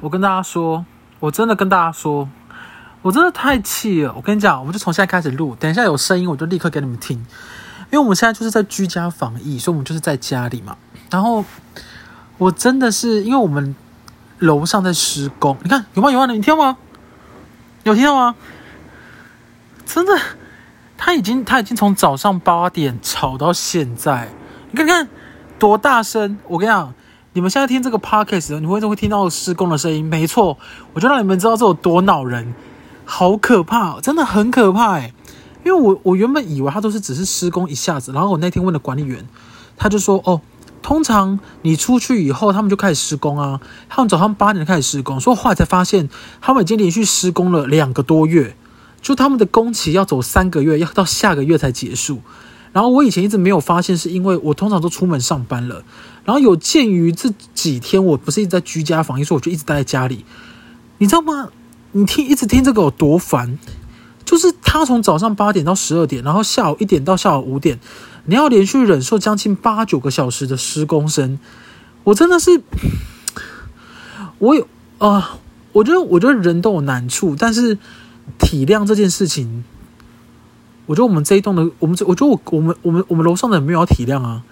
我跟大家说，我真的跟大家说，我真的太气了。我跟你讲，我们就从现在开始录，等一下有声音我就立刻给你们听，因为我们现在就是在居家防疫，所以我们就是在家里嘛。然后我真的是，因为我们楼上在施工，你看有吗？有吗？你听到吗？有听到吗？真的，他已经他已经从早上八点吵到现在，你看看多大声！我跟你讲。你们现在听这个 podcast，你会会听到施工的声音，没错，我就让你们知道这有多恼人，好可怕，真的很可怕哎！因为我我原本以为他都是只是施工一下子，然后我那天问了管理员，他就说哦，通常你出去以后，他们就开始施工啊，他们早上八点开始施工，所以后来才发现他们已经连续施工了两个多月，就他们的工期要走三个月，要到下个月才结束。然后我以前一直没有发现，是因为我通常都出门上班了。然后有鉴于这几天我不是一直在居家防疫，所以我就一直待在家里。你知道吗？你听，一直听这个有多烦？就是他从早上八点到十二点，然后下午一点到下午五点，你要连续忍受将近八九个小时的施工声。我真的是，我有啊、我觉得我觉得人都有难处，但是体谅这件事情。我觉得我们这一栋的，我们这，我觉得我我们我们我们楼上的人没有要体谅啊，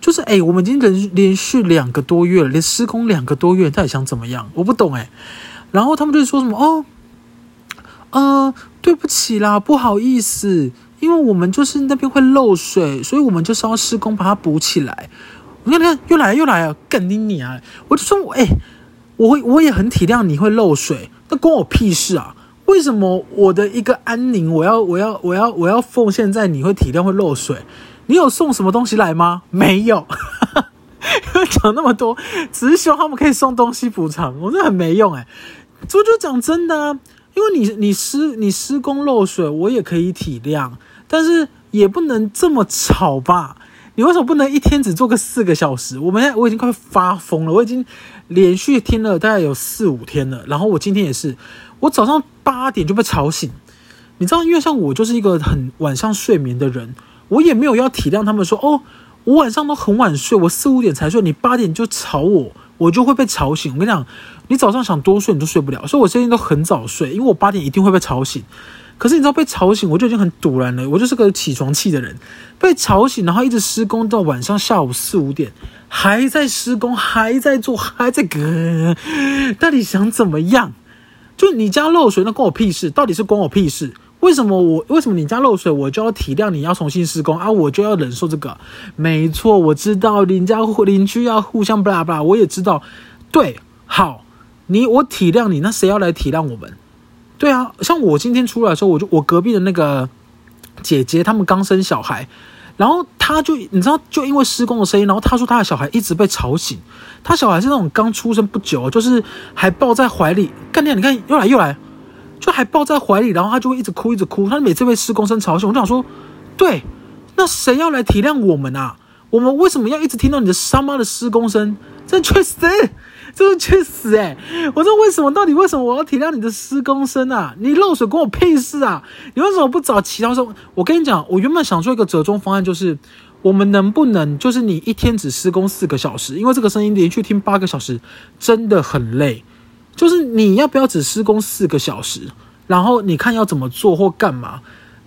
就是哎，我们已经连连续两个多月了，连施工两个多月，到底想怎么样？我不懂哎。然后他们就说什么哦，呃，对不起啦，不好意思，因为我们就是那边会漏水，所以我们就是要施工把它补起来。你看，你看，又来又来啊，干你你啊！我就说，哎，我会我也很体谅你会漏水，那关我屁事啊！为什么我的一个安宁，我要我要我要我要奉献在你会体谅会漏水？你有送什么东西来吗？没有，讲那么多，只是希望他们可以送东西补偿，我觉得很没用哎。这就讲真的，因为你你施你施工漏水，我也可以体谅，但是也不能这么吵吧？你为什么不能一天只做个四个小时？我们现在我已经快发疯了，我已经连续听了大概有四五天了，然后我今天也是。我早上八点就被吵醒，你知道，因为像我就是一个很晚上睡眠的人，我也没有要体谅他们说，哦，我晚上都很晚睡，我四五点才睡，你八点就吵我，我就会被吵醒。我跟你讲，你早上想多睡你都睡不了，所以我最近都很早睡，因为我八点一定会被吵醒。可是你知道被吵醒，我就已经很堵然了，我就是个起床气的人，被吵醒，然后一直施工到晚上下午四五点，还在施工，还在做，还在割，到底想怎么样？就你家漏水，那关我屁事！到底是关我屁事？为什么我为什么你家漏水，我就要体谅你要重新施工啊？我就要忍受这个？没错，我知道邻家邻居要互相巴拉巴拉，我也知道。对，好，你我体谅你，那谁要来体谅我们？对啊，像我今天出来的时候，我就我隔壁的那个姐姐，他们刚生小孩。然后他就你知道，就因为施工的声音，然后他说他的小孩一直被吵醒。他小孩是那种刚出生不久，就是还抱在怀里。干爹你看又来又来，就还抱在怀里，然后他就会一直哭一直哭。他每次被施工声吵醒，我就想说，对，那谁要来体谅我们啊？我们为什么要一直听到你的他妈的施工声？这确实。这是去死哎！我说为什么？到底为什么我要体谅你的施工声啊？你漏水关我屁事啊！你为什么不找其他说？我跟你讲，我原本想做一个折中方案，就是我们能不能，就是你一天只施工四个小时，因为这个声音连续听八个小时真的很累。就是你要不要只施工四个小时？然后你看要怎么做或干嘛？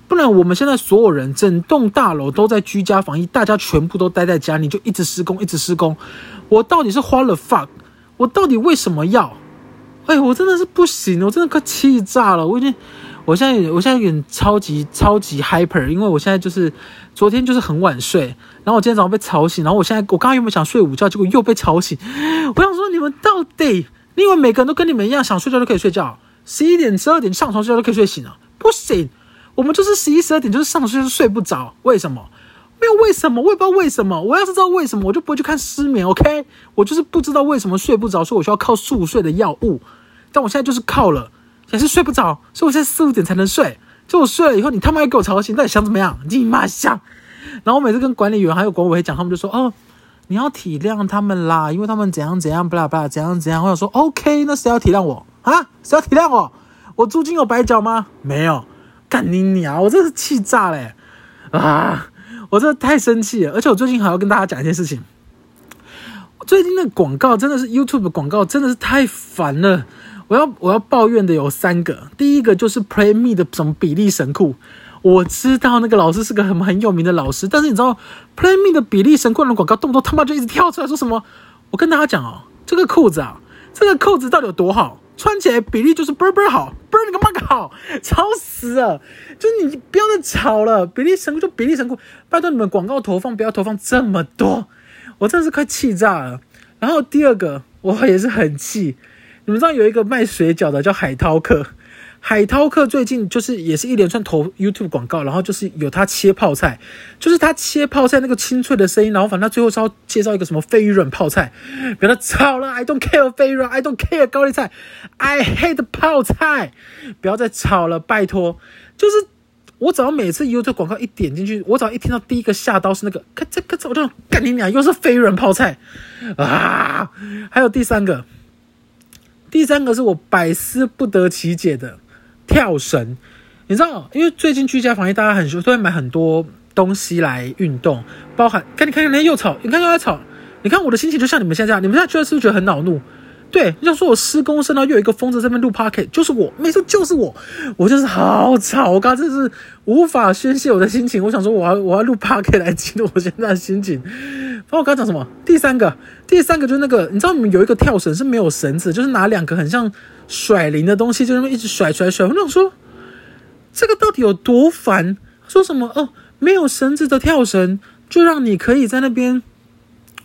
不然我们现在所有人整栋大楼都在居家防疫，大家全部都待在家，你就一直施工，一直施工。我到底是花了 fuck？我到底为什么要？哎，我真的是不行，我真的快气炸了。我已经，我现在，我现在有点超级超级 hyper，因为我现在就是昨天就是很晚睡，然后我今天早上被吵醒，然后我现在我刚刚原本想睡午觉，结果又被吵醒。我想说，你们到底，你以为每个人都跟你们一样，想睡觉就可以睡觉，十一点、十二点上床睡觉都可以睡醒啊？不行，我们就是十一、十二点就是上床睡觉睡不着，为什么？没有为什么，我也不知道为什么。我要是知道为什么，我就不会去看失眠。OK，我就是不知道为什么睡不着，所以我需要靠速睡的药物。但我现在就是靠了，也是睡不着，所以我现在四五点才能睡。就我睡了以后，你他妈又给我吵醒，到底想怎么样？你妈想！然后我每次跟管理员还有管委会讲，他们就说：“哦，你要体谅他们啦，因为他们怎样怎样，巴拉巴拉，怎样怎样。”我想说：“OK，那谁要体谅我啊？谁要体谅我？我租金有白缴吗？没有，干你娘！我真是气炸嘞！啊！”我真的太生气了，而且我最近还要跟大家讲一件事情。最近的广告真的是 YouTube 广告，真的是太烦了。我要我要抱怨的有三个，第一个就是 Play Me 的什么比例神裤。我知道那个老师是个很很有名的老师，但是你知道 Play Me 的比例神裤的广告动不动他妈就一直跳出来说什么？我跟大家讲哦，这个裤子啊，这个裤子到底有多好？穿起来比例就是倍倍儿好，你干嘛搞，吵死了！就你不要再吵了，比利神库就比利神库，拜托你们广告投放不要投放这么多，我真的是快气炸了。然后第二个我也是很气，你们知道有一个卖水饺的叫海涛客。海涛客最近就是也是一连串投 YouTube 广告，然后就是有他切泡菜，就是他切泡菜那个清脆的声音，然后反正他最后是要介绍一个什么飞鱼卵泡菜，别他吵了，I don't care 飞鱼卵，I don't care 高丽菜，I hate 泡菜，不要再吵了，拜托。就是我只要每次 YouTube 广告一点进去，我只要一听到第一个下刀是那个咔嚓咔嚓，我就干你娘，又是飞鱼卵泡菜啊！还有第三个，第三个是我百思不得其解的。跳绳，你知道，因为最近居家防疫，大家很都会买很多东西来运动，包含看你看看那又吵，你看又在吵，你看我的心情就像你们现在这样，你们现在觉得是不是觉得很恼怒？对，你想说我施工声，然后又有一个疯子在那边录 p o c k e t 就是我，没错，就是我，我就是好吵，我刚刚真是无法宣泄我的心情。我想说我要我要录 Podcast 来记录我现在的心情。然后我刚刚讲什么？第三个，第三个就是那个，你知道你们有一个跳绳是没有绳子，就是拿两个很像。甩铃的东西就那么一直甩甩甩，我想说，这个到底有多烦？说什么哦，没有绳子的跳绳，就让你可以在那边，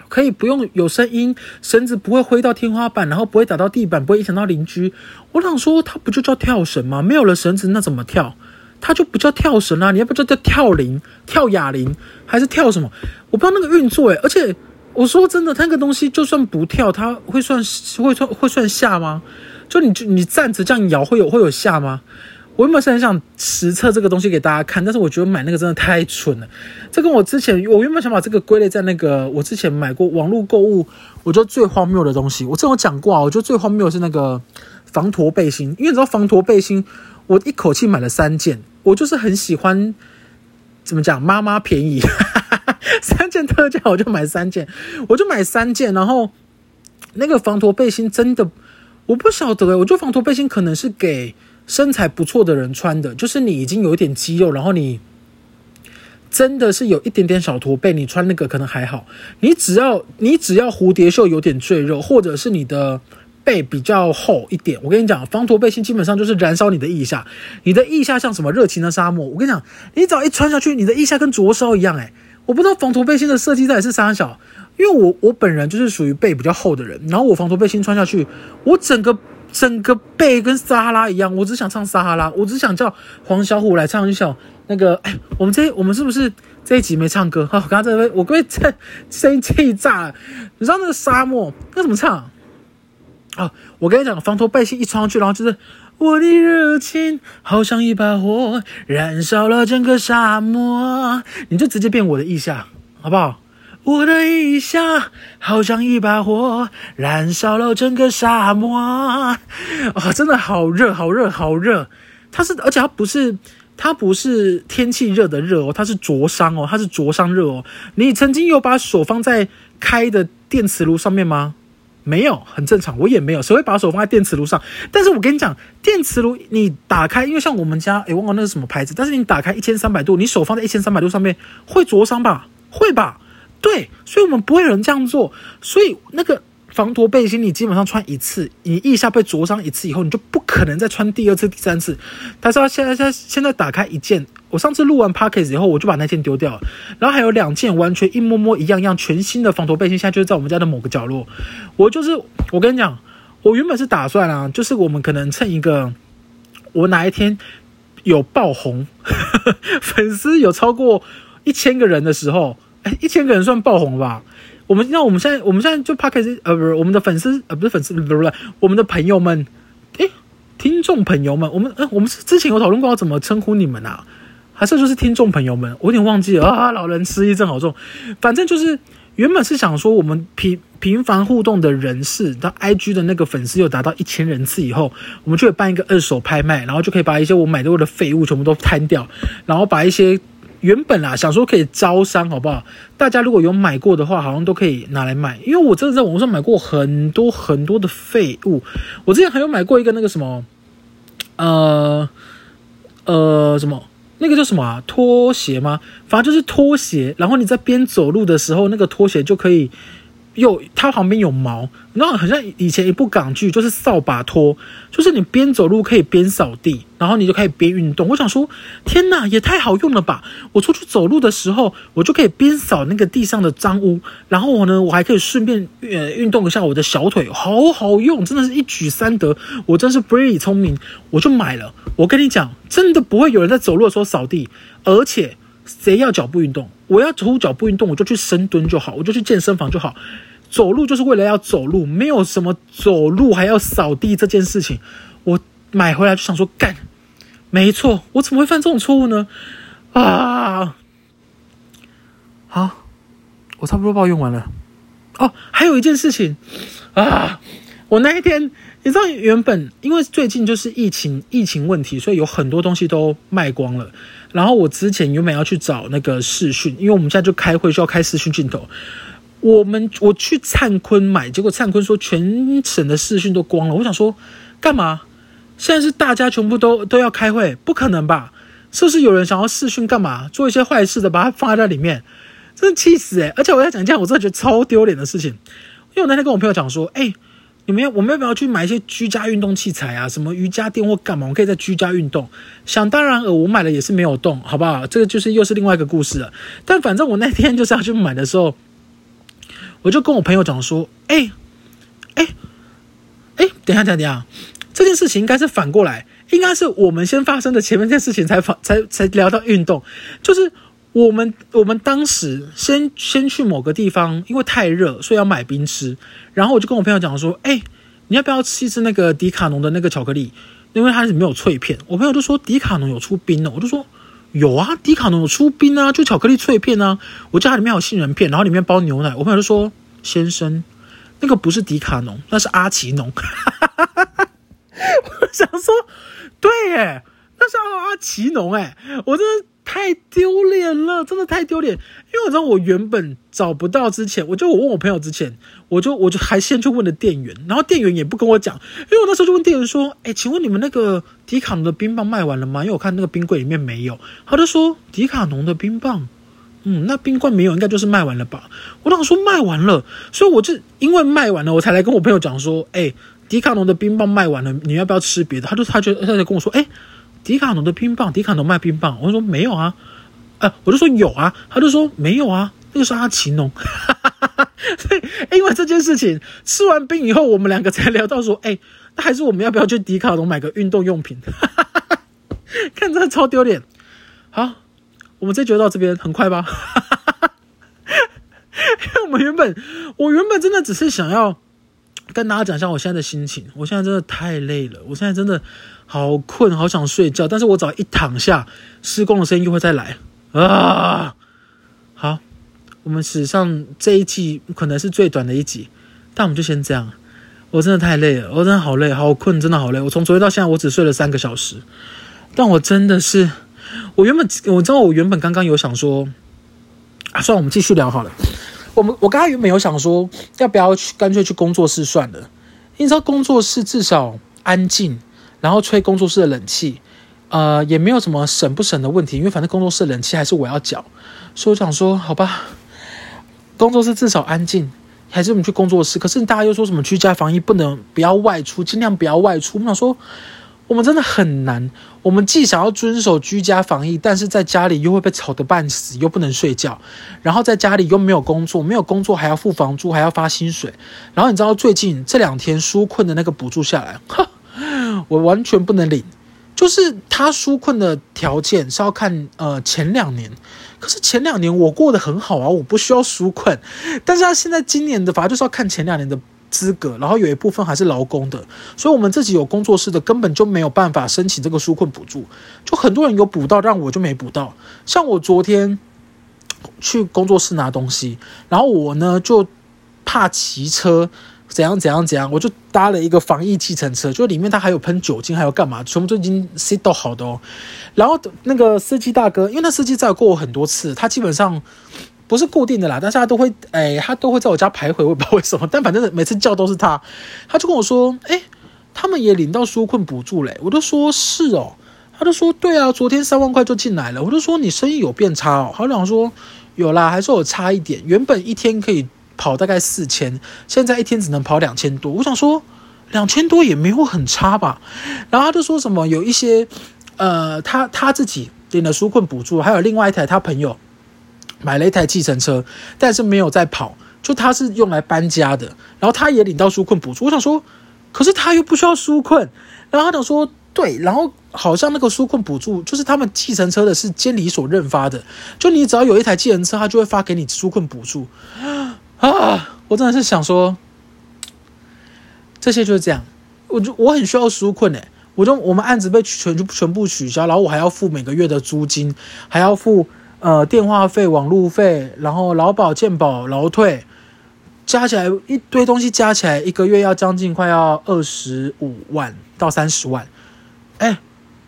可以不用有声音，绳子不会挥到天花板，然后不会打到地板，不会影响到邻居。我想说，它不就叫跳绳吗？没有了绳子，那怎么跳？它就不叫跳绳啊！你要不就叫跳铃、跳哑铃，还是跳什么？我不知道那个运作诶，而且我说真的，那个东西就算不跳，它会算会算会算下吗？就你就你站着这样摇会有会有下吗？我原本是很想实测这个东西给大家看，但是我觉得买那个真的太蠢了。这跟我之前我原本想把这个归类在那个我之前买过网络购物，我觉得最荒谬的东西。我之前有讲过啊，我觉得最荒谬的是那个防驼背心，因为你知道防驼背心，我一口气买了三件。我就是很喜欢怎么讲，妈妈便宜，三件特价我就买三件，我就买三件，然后那个防驼背心真的。我不晓得诶，我觉得防驼背心可能是给身材不错的人穿的，就是你已经有一点肌肉，然后你真的是有一点点小驼背，你穿那个可能还好。你只要你只要蝴蝶袖有点赘肉，或者是你的背比较厚一点，我跟你讲，防驼背心基本上就是燃烧你的腋下，你的腋下像什么热情的沙漠。我跟你讲，你只要一穿下去，你的腋下跟灼烧一样诶，我不知道防驼背心的设计到底是啥小。因为我我本人就是属于背比较厚的人，然后我防驼背心穿下去，我整个整个背跟撒哈拉一样，我只想唱撒哈拉，我只想叫黄小琥来唱一首那个，哎，我们这我们是不是这一集没唱歌？好，刚刚在那边，我被这声音气炸了。你知道那个沙漠那怎么唱？啊，我跟你讲，防驼背心一穿上去，然后就是我的热情好像一把火，燃烧了整个沙漠，你就直接变我的意象，好不好？我的腋下好像一把火，燃烧了整个沙漠。啊、真的好热，好热，好热！它是，而且它不是，它不是天气热的热哦，它是灼伤哦，它是灼伤热哦。你曾经有把手放在开的电磁炉上面吗？没有，很正常，我也没有。谁会把手放在电磁炉上？但是我跟你讲，电磁炉你打开，因为像我们家，诶，忘了那是什么牌子，但是你打开一千三百度，你手放在一千三百度上面会灼伤吧？会吧？对，所以我们不会有人这样做。所以那个防驼背心，你基本上穿一次，你腋下被灼伤一次以后，你就不可能再穿第二次、第三次。但是现在、现在、现在打开一件，我上次录完 podcast 以后，我就把那件丢掉了。然后还有两件完全一模模一样样全新的防驼背心，现在就是在我们家的某个角落。我就是我跟你讲，我原本是打算啊，就是我们可能趁一个我哪一天有爆红，呵 呵粉丝有超过一千个人的时候。一千个人算爆红吧？我们那我们现在我们现在就 Podcast 呃不是我们的粉丝呃不是粉丝不是我们的朋友们，哎，听众朋友们，我们呃我们是之前有讨论过要怎么称呼你们啊？还是就是听众朋友们？我有点忘记了啊，老人失忆症好重。反正就是原本是想说我们频频繁互动的人士，他 IG 的那个粉丝有达到一千人次以后，我们就会办一个二手拍卖，然后就可以把一些我买过的废物全部都摊掉，然后把一些。原本啊想说可以招商，好不好？大家如果有买过的话，好像都可以拿来卖。因为我真的在网上买过很多很多的废物。我之前还有买过一个那个什么，呃呃什么，那个叫什么？拖鞋吗？反正就是拖鞋。然后你在边走路的时候，那个拖鞋就可以。有，它旁边有毛，然后好像以前一部港剧，就是扫把拖，就是你边走路可以边扫地，然后你就可以边运动。我想说，天哪，也太好用了吧！我出去走路的时候，我就可以边扫那个地上的脏污，然后我呢，我还可以顺便呃运动一下我的小腿，好好用，真的是一举三得。我真是 very 聪明，我就买了。我跟你讲，真的不会有人在走路的时候扫地，而且谁要脚步运动？我要走脚步运动，我就去深蹲就好，我就去健身房就好。走路就是为了要走路，没有什么走路还要扫地这件事情。我买回来就想说，干，没错，我怎么会犯这种错误呢？啊，好，我差不多抱怨完了。哦，还有一件事情啊，我那一天，你知道，原本因为最近就是疫情，疫情问题，所以有很多东西都卖光了。然后我之前原本要去找那个视讯，因为我们现在就开会需要开视讯镜头。我们我去灿坤买，结果灿坤说全省的视讯都光了。我想说，干嘛？现在是大家全部都都要开会，不可能吧？是不是有人想要视讯干嘛？做一些坏事的，把它放在那里面，真的气死诶、而且我要讲一件我真的觉得超丢脸的事情，因为我那天跟我朋友讲说，哎。你们要，我们要不要去买一些居家运动器材啊？什么瑜伽垫或干嘛？我可以在居家运动。想当然尔，我买了也是没有动，好不好？这个就是又是另外一个故事了。但反正我那天就是要去买的时候，我就跟我朋友讲说：“哎，哎，哎，等一下，等一下，这件事情应该是反过来，应该是我们先发生的前面这件事情才反才才聊到运动，就是。”我们我们当时先先去某个地方，因为太热，所以要买冰吃。然后我就跟我朋友讲说：“哎，你要不要吃一吃那个迪卡侬的那个巧克力？因为它是没有脆片。”我朋友就说：“迪卡侬有出冰的。”我就说：“有啊，迪卡侬有出冰啊，就巧克力脆片啊。”我家里面有杏仁片，然后里面包牛奶。我朋友就说：“先生，那个不是迪卡侬，那是阿奇浓。”我想说，对耶，那是阿阿奇浓哎，我真的。太丢脸了，真的太丢脸！因为我知道我原本找不到之前，我就我问我朋友之前，我就我就还先去问了店员，然后店员也不跟我讲，因为我那时候就问店员说：“哎、请问你们那个迪卡侬的冰棒卖完了吗？”因为我看那个冰柜里面没有，他就说迪卡侬的冰棒，嗯，那冰罐没有，应该就是卖完了吧？我当时说卖完了，所以我就因为卖完了，我才来跟我朋友讲说：“哎、迪卡侬的冰棒卖完了，你要不要吃别的？”他就他就他就跟我说：“哎、”迪卡侬的冰棒，迪卡侬卖冰棒，我就说没有啊，啊，我就说有啊，他就说没有啊，那个是阿奇浓，所以因为这件事情吃完冰以后，我们两个才聊到说，哎，那还是我们要不要去迪卡侬买个运动用品？看真的超丢脸。好，我们这就到这边，很快吧？因为我们原本，我原本真的只是想要跟大家讲一下我现在的心情，我现在真的太累了，我现在真的。好困，好想睡觉，但是我只要一躺下，施工的声音又会再来啊！好，我们史上这一季可能是最短的一集，但我们就先这样。我真的太累了，我真的好累，好困，真的好累。我从昨天到现在，我只睡了三个小时，但我真的是，我原本我知道，我原本刚刚有想说，啊，算了，我们继续聊好了。我们我刚刚原本有想说，要不要去干脆去工作室算了，你知道工作室至少安静。然后吹工作室的冷气，呃，也没有什么省不省的问题，因为反正工作室冷气还是我要缴，所以我想说，好吧，工作室至少安静，还是我们去工作室。可是大家又说什么居家防疫不能不要外出，尽量不要外出。我想说，我们真的很难，我们既想要遵守居家防疫，但是在家里又会被吵得半死，又不能睡觉，然后在家里又没有工作，没有工作还要付房租，还要发薪水。然后你知道最近这两天纾困的那个补助下来，哈。我完全不能领，就是他纾困的条件是要看呃前两年，可是前两年我过得很好啊，我不需要纾困，但是他现在今年的法就是要看前两年的资格，然后有一部分还是劳工的，所以我们自己有工作室的根本就没有办法申请这个纾困补助，就很多人有补到，让我就没补到，像我昨天去工作室拿东西，然后我呢就怕骑车。怎样怎样怎样，我就搭了一个防疫计程车，就里面它还有喷酒精，还有干嘛，全部都已经塞到好的哦。然后那个司机大哥，因为那司机载过我很多次，他基本上不是固定的啦，但是他都会，哎，他都会在我家徘徊，我不知道为什么，但反正每次叫都是他，他就跟我说，哎，他们也领到纾困补助嘞，我就说是哦，他就说对啊，昨天三万块就进来了，我就说你生意有变差哦，他就想说有啦，还是有差一点，原本一天可以。跑大概四千，现在一天只能跑两千多。我想说，两千多也没有很差吧。然后他就说什么有一些，呃，他他自己领了纾困补助，还有另外一台他朋友买了一台计程车，但是没有在跑，就他是用来搬家的。然后他也领到纾困补助。我想说，可是他又不需要纾困。然后他想说，对，然后好像那个纾困补助就是他们计程车的是监理所认发的，就你只要有一台计程车，他就会发给你纾困补助。啊！我真的是想说，这些就是这样。我就我很需要纾困诶，我就我们案子被全全部取消，然后我还要付每个月的租金，还要付呃电话费、网路费，然后劳保、健保、劳退，加起来一堆东西加起来，一个月要将近快要二十五万到三十万。哎，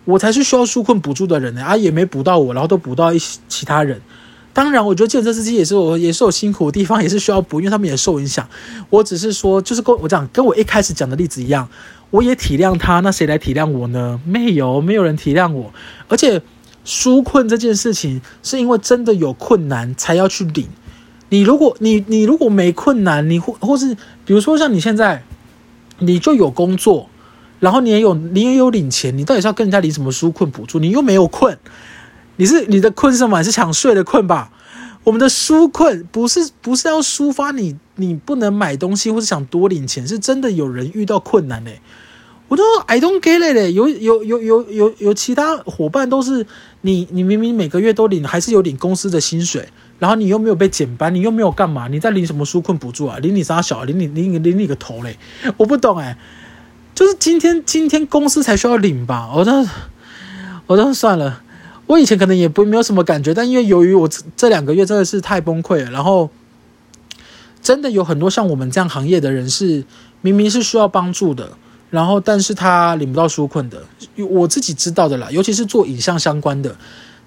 我才是需要纾困补助的人呢，啊也没补到我，然后都补到一其他人。当然，我觉得计程车司机也是我，也是有辛苦的地方，也是需要补，因为他们也受影响。我只是说，就是跟我讲，跟我一开始讲的例子一样，我也体谅他，那谁来体谅我呢？没有，没有人体谅我。而且，纾困这件事情是因为真的有困难才要去领。你如果你你如果没困难，你或或是比如说像你现在，你就有工作，然后你也有你也有领钱，你到底是要跟人家领什么纾困补助？你又没有困。你是你的困是什么？是想睡的困吧？我们的纾困不是不是要抒发你你不能买东西或者想多领钱，是真的有人遇到困难嘞、我都 I don't get it 嘞。有有有有有有其他伙伴都是你你明明每个月都领还是有领公司的薪水，然后你又没有被减班，你又没有干嘛？你在领什么纾困补助啊？领你啥小？领你领你领你个头嘞！我不懂哎、就是今天今天公司才需要领吧？我都我都算了。我以前可能也不没有什么感觉，但因为由于我这两个月真的是太崩溃了，然后真的有很多像我们这样行业的人是明明是需要帮助的，然后但是他领不到纾困的，我自己知道的啦，尤其是做影像相关的，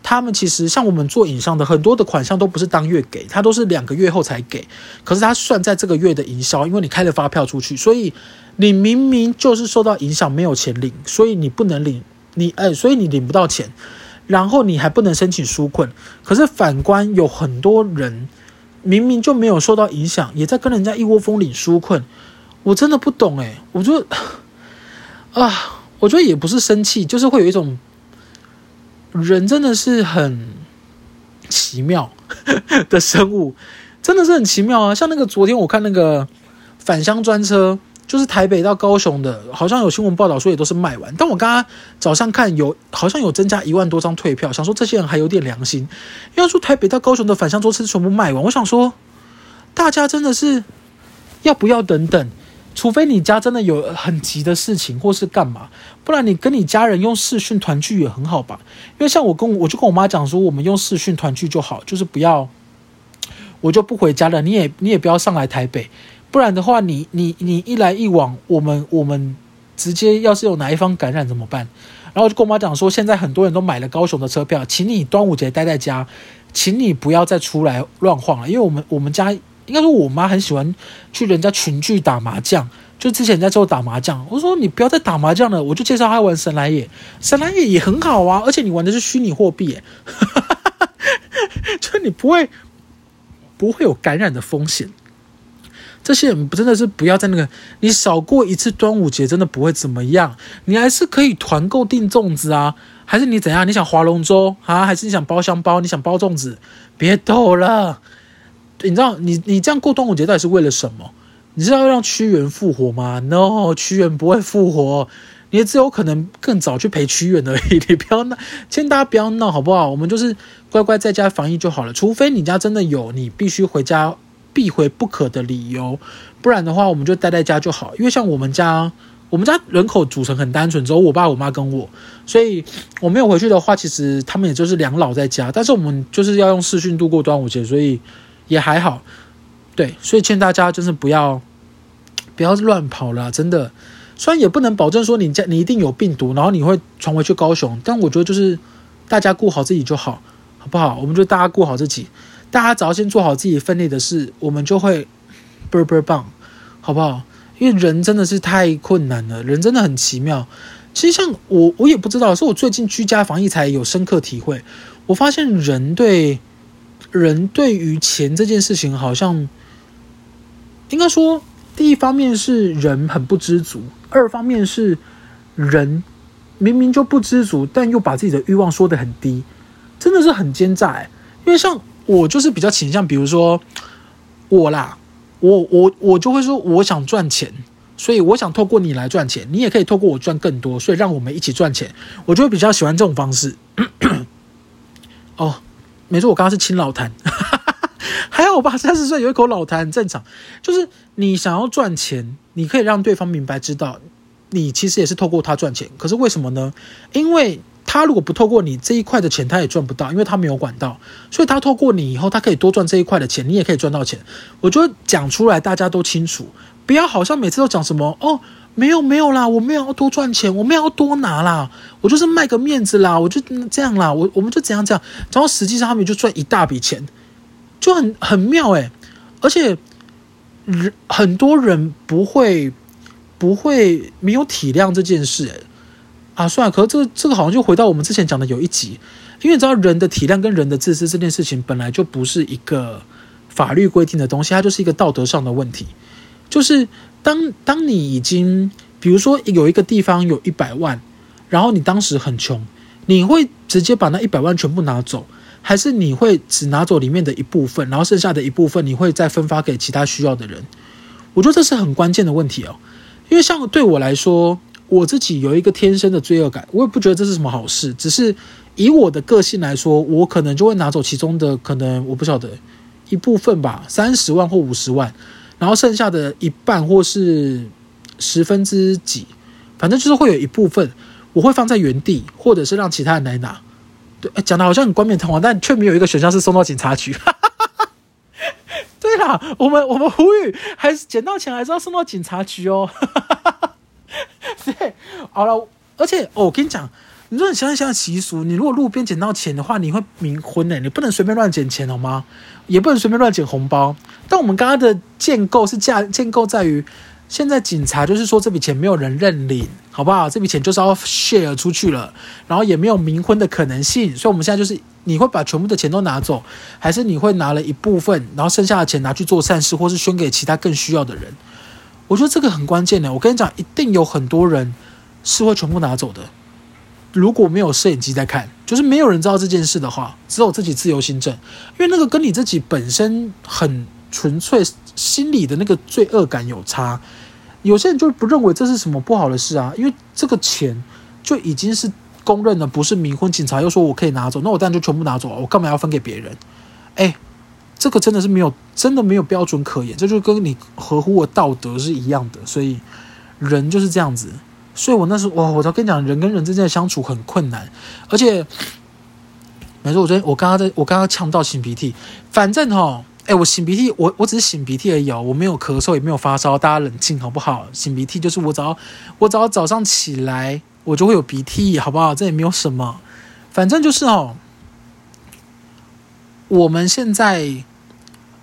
他们其实像我们做影像的很多的款项都不是当月给，他都是两个月后才给，可是他算在这个月的营销，因为你开了发票出去，所以你明明就是受到影响没有钱领，所以你不能领，你哎，所以你领不到钱。然后你还不能申请纾困，可是反观有很多人明明就没有受到影响，也在跟人家一窝蜂领纾困，我真的不懂诶，我就啊，我觉得也不是生气，就是会有一种人真的是很奇妙 的生物，真的是很奇妙啊！像那个昨天我看那个返乡专车。就是台北到高雄的，好像有新闻报道说也都是卖完。但我刚刚早上看有，好像有增加一万多张退票，想说这些人还有点良心。要说台北到高雄的返乡周次全部卖完，我想说大家真的是要不要等等？除非你家真的有很急的事情或是干嘛，不然你跟你家人用视讯团聚也很好吧？因为像我跟我就跟我妈讲说，我们用视讯团聚就好，就是不要我就不回家了，你也你也不要上来台北。不然的话，你你你一来一往，我们我们直接要是有哪一方感染怎么办？然后就跟我妈讲说，现在很多人都买了高雄的车票，请你端午节待在家，请你不要再出来乱晃了，因为我们我们家应该说我妈很喜欢去人家群聚打麻将，就之前在做打麻将，我说你不要再打麻将了，我就介绍她玩神来也，神来也也很好啊，而且你玩的是虚拟货币，哈哈哈！哈就你不会不会有感染的风险。这些人真的是不要在那个，你少过一次端午节，真的不会怎么样。你还是可以团购订粽子啊，还是你怎样？你想划龙舟啊，还是你想包香包？你想包粽子？别逗了，你知道你你这样过端午节到底是为了什么？你知道要让屈原复活吗？No，屈原不会复活，你只有可能更早去陪屈原而已。你不要闹，请大家不要闹好不好？我们就是乖乖在家防疫就好了，除非你家真的有，你必须回家。必回不可的理由，不然的话，我们就待在家就好。因为像我们家，我们家人口组成很单纯，只有我爸、我妈跟我，所以我没有回去的话，其实他们也就是两老在家。但是我们就是要用视讯度过端午节，所以也还好。对，所以劝大家就是不要，不要乱跑啦，真的。虽然也不能保证说你家你一定有病毒，然后你会传回去高雄，但我觉得就是大家顾好自己就好，好不好？我们就大家顾好自己，大家只要先做好自己分内的事，我们就会倍倍棒，好不好？因为人真的是太困难了，人真的很奇妙。其实像我，我也不知道，是我最近居家防疫才有深刻体会。我发现人对人对于钱这件事情，好像应该说，第一方面是人很不知足，二方面是人明明就不知足，但又把自己的欲望说得很低，真的是很奸诈欸。因为像我就是比较倾向，比如说我啦，我我我就会说，我想赚钱。所以我想透过你来赚钱，你也可以透过我赚更多，所以让我们一起赚钱。我就会比较喜欢这种方式。哦，没错，我刚刚是亲老痰，还好吧？三十岁有一口老痰很正常。就是你想要赚钱，你可以让对方明白知道，你其实也是透过他赚钱。可是为什么呢？因为他如果不透过你这一块的钱，他也赚不到，因为他没有管道。所以他透过你以后，他可以多赚这一块的钱，你也可以赚到钱。我觉得讲出来大家都清楚。不要好像每次都讲什么哦，没有没有啦，我没有要多赚钱，我没有要多拿啦，我就是卖个面子啦，我就这样啦，我我们就怎样怎样，然后实际上他们就赚一大笔钱，就很很妙诶。而且人很多人不会不会没有体谅这件事诶。啊，算了，可是这个这个好像就回到我们之前讲的有一集，因为你知道人的体谅跟人的自私这件事情本来就不是一个法律规定的东西，它就是一个道德上的问题。就是当当你已经，比如说有一个地方有一百万，然后你当时很穷，你会直接把那一百万全部拿走，还是你会只拿走里面的一部分，然后剩下的一部分你会再分发给其他需要的人？我觉得这是很关键的问题哦，因为像对我来说，我自己有一个天生的罪恶感，我也不觉得这是什么好事，只是以我的个性来说，我可能就会拿走其中的可能我不晓得一部分吧，三十万或五十万。然后剩下的一半或是十分之几，反正就是会有一部分我会放在原地，或者是让其他人来拿。对，讲的好像很冠冕堂皇，但却没有一个选项是送到警察局。对啦，我们我们呼吁，还是捡到钱还是要送到警察局哦。对，好了，而且哦，我跟你讲。你说你想想习俗，你如果路边捡到钱的话，你会冥婚呢？你不能随便乱捡钱好吗？也不能随便乱捡红包。但我们刚刚的建构是架建构在于，现在警察就是说这笔钱没有人认领，好不好？这笔钱就是要 share 出去了，然后也没有冥婚的可能性。所以我们现在就是，你会把全部的钱都拿走，还是你会拿了一部分，然后剩下的钱拿去做善事，或是捐给其他更需要的人？我觉得这个很关键的。我跟你讲，一定有很多人是会全部拿走的。如果没有摄影机在看，就是没有人知道这件事的话，只有自己自由心证，因为那个跟你自己本身很纯粹心里的那个罪恶感有差。有些人就不认为这是什么不好的事啊，因为这个钱就已经是公认的，不是冥婚。警察又说我可以拿走，那我当然就全部拿走，我干嘛要分给别人？哎，这个真的是没有，真的没有标准可言，这就跟你合乎我道德是一样的。所以人就是这样子。所以我那时候，哇，我才跟你讲，人跟人之间的相处很困难，而且，没错，我昨天我刚刚在我刚刚呛到擤鼻涕，反正哈，哎，我擤鼻涕，我我只是擤鼻涕而已哦，我没有咳嗽，也没有发烧，大家冷静好不好？擤鼻涕就是我只要我只要早上起来，我就会有鼻涕，好不好？这也没有什么，反正就是哦，我们现在，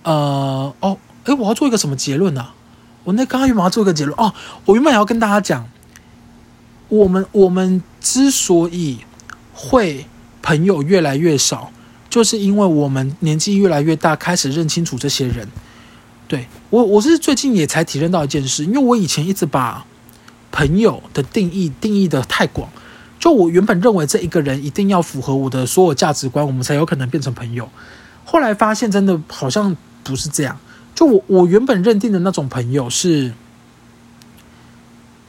呃，哦，哎，我要做一个什么结论呢？我那刚刚原本要做一个结论哦，我原本也要跟大家讲。我们我们之所以会朋友越来越少，就是因为我们年纪越来越大，开始认清楚这些人。对，我，我是最近也才体认到一件事，因为我以前一直把朋友的定义定义得太广，就我原本认为这一个人一定要符合我的所有价值观，我们才有可能变成朋友。后来发现真的好像不是这样，就我我原本认定的那种朋友是。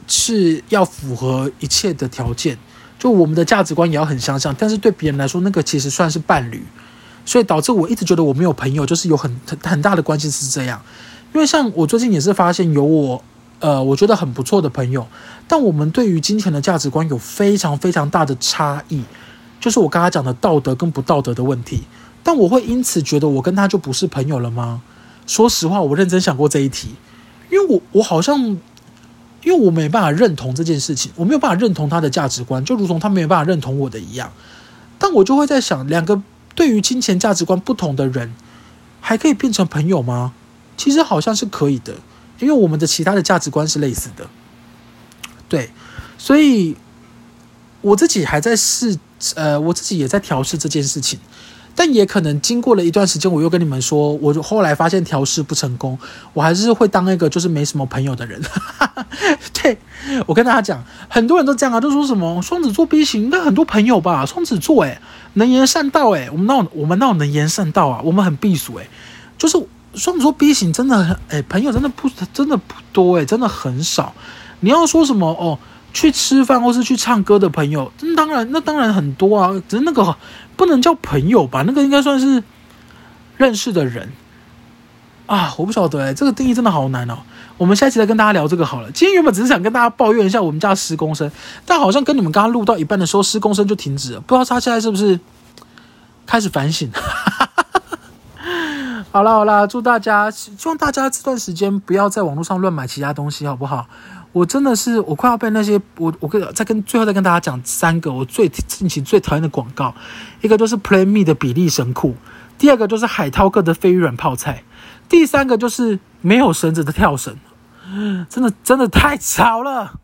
是要符合一切的条件，就我们的价值观也要很相像，但是对别人来说，那个其实算是伴侣，所以导致我一直觉得我没有朋友，就是有很很很大的关系是这样。因为像我最近也是发现有我，呃，我觉得很不错的朋友，但我们对于金钱的价值观有非常非常大的差异，就是我刚才讲的道德跟不道德的问题。但我会因此觉得我跟他就不是朋友了吗？说实话，我认真想过这一题。因为我我好像，因为我没办法认同这件事情，我没有办法认同他的价值观，就如同他没有办法认同我的一样。但我就会在想，两个对于金钱价值观不同的人，还可以变成朋友吗？其实好像是可以的，因为我们的其他的价值观是类似的。对，所以我自己还在试，呃，我自己也在调试这件事情。但也可能经过了一段时间，我又跟你们说，我后来发现调试不成功，我还是会当一个就是没什么朋友的人。对，我跟大家讲，很多人都这样啊，都说什么双子座 B 型应该很多朋友吧？双子座诶，能言善道诶，我们那我们那能言善道啊？我们很避暑诶，就是双子座 B 型真的很诶，朋友真的不真的不多诶，真的很少。你要说什么哦？去吃饭或是去唱歌的朋友，那当然，那当然很多啊。只是那个不能叫朋友吧？那个应该算是认识的人啊。我不晓得哎、欸，这个定义真的好难哦。我们下一期再跟大家聊这个好了。今天原本只是想跟大家抱怨一下我们家的施工声，但好像跟你们刚刚录到一半的时候，施工声就停止了。不知道他现在是不是开始反省？好了好了，祝大家希望大家这段时间不要在网络上乱买其他东西，好不好？我真的是，我快要被那些我我跟再跟最后再跟大家讲三个我最近期最讨厌的广告，一个就是 Play Me 的比例神裤，第二个就是海涛哥的飞鱼软泡菜，第三个就是没有绳子的跳绳，真的真的太吵了。